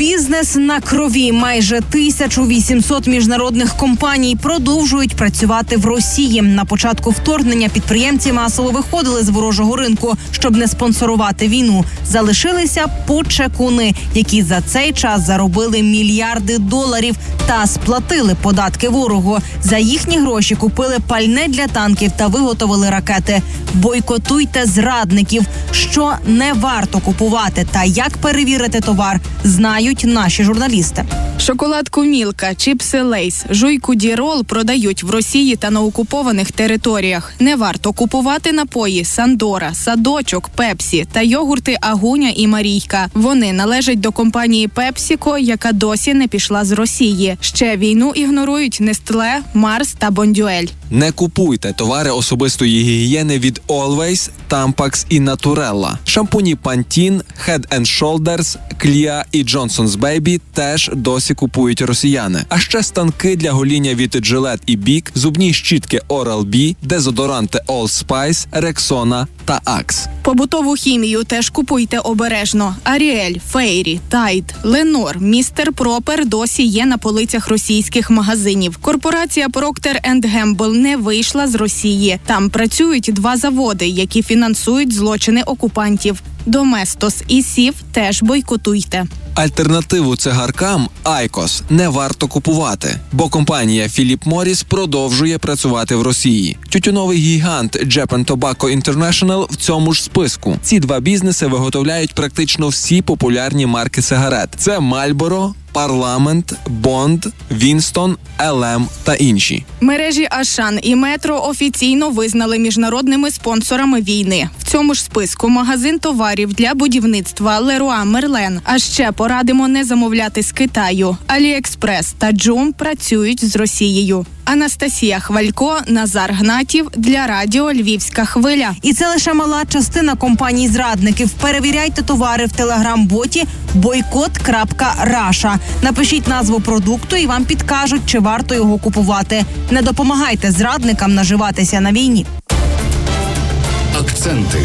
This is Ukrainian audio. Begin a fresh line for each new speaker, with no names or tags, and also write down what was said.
Бізнес на крові. Майже 1800 міжнародних компаній продовжують працювати в Росії. На початку вторгнення підприємці масово виходили з ворожого ринку, щоб не спонсорувати війну. Залишилися почекуни, які за цей час заробили мільярди доларів та сплатили податки ворогу. За їхні гроші купили пальне для танків та виготовили ракети. Бойкотуйте зрадників, що не варто купувати, та як перевірити товар, знають наші журналісти.
Шоколадку Мілка, чіпси Лейс, жуйку Дірол продають в Росії та на окупованих територіях. Не варто купувати напої Сандора, Садочок, Пепсі та йогурти Агуня і Марійка. Вони належать до компанії Пепсіко, яка досі не пішла з Росії. Ще війну ігнорують Нестле, Марс та Бондюель.
Не купуйте товари особистої гігієни від Always, Tampax і Naturella. Шампуні Pantene, Head and Shoulders, Clea і Johnson's Baby теж досі купують росіяни. А ще станки для гоління від Gillette і Bic, зубні щітки Oral-B, дезодоранти All Spice, Rexona та Axe.
Побутову хімію теж купуйте обережно. Аріель, Фейрі, Тайд, Ленор, Містер Пропер досі є на полицях російських магазинів. Корпорація Procter Gamble не вийшла з Росії. Там працюють два заводи, які фінансують злочини окупантів. Доместос і Сів теж бойкотуйте.
Альтернативу цигаркам Айкос не варто купувати, бо компанія Філіп Моріс продовжує працювати в Росії. Тютюновий гігант Japan Tobacco International в цьому ж списку. Ці два бізнеси виготовляють практично всі популярні марки сигарет: це Marlboro, Парламент, Бонд, Вінстон, ЛМ та інші.
Мережі Ашан і Метро офіційно визнали міжнародними спонсорами війни. В цьому ж списку магазин товарів для будівництва Леруа Мерлен. А ще порадимо не замовляти з Китаю. Аліекспрес та Джум працюють з Росією. Анастасія Хвалько, Назар Гнатів для радіо Львівська хвиля.
І це лише мала частина компаній зрадників. Перевіряйте товари в телеграм-боті бойкот.раша. Напишіть назву продукту і вам підкажуть, чи варто його купувати. Не допомагайте зрадникам наживатися на війні.
Акценти.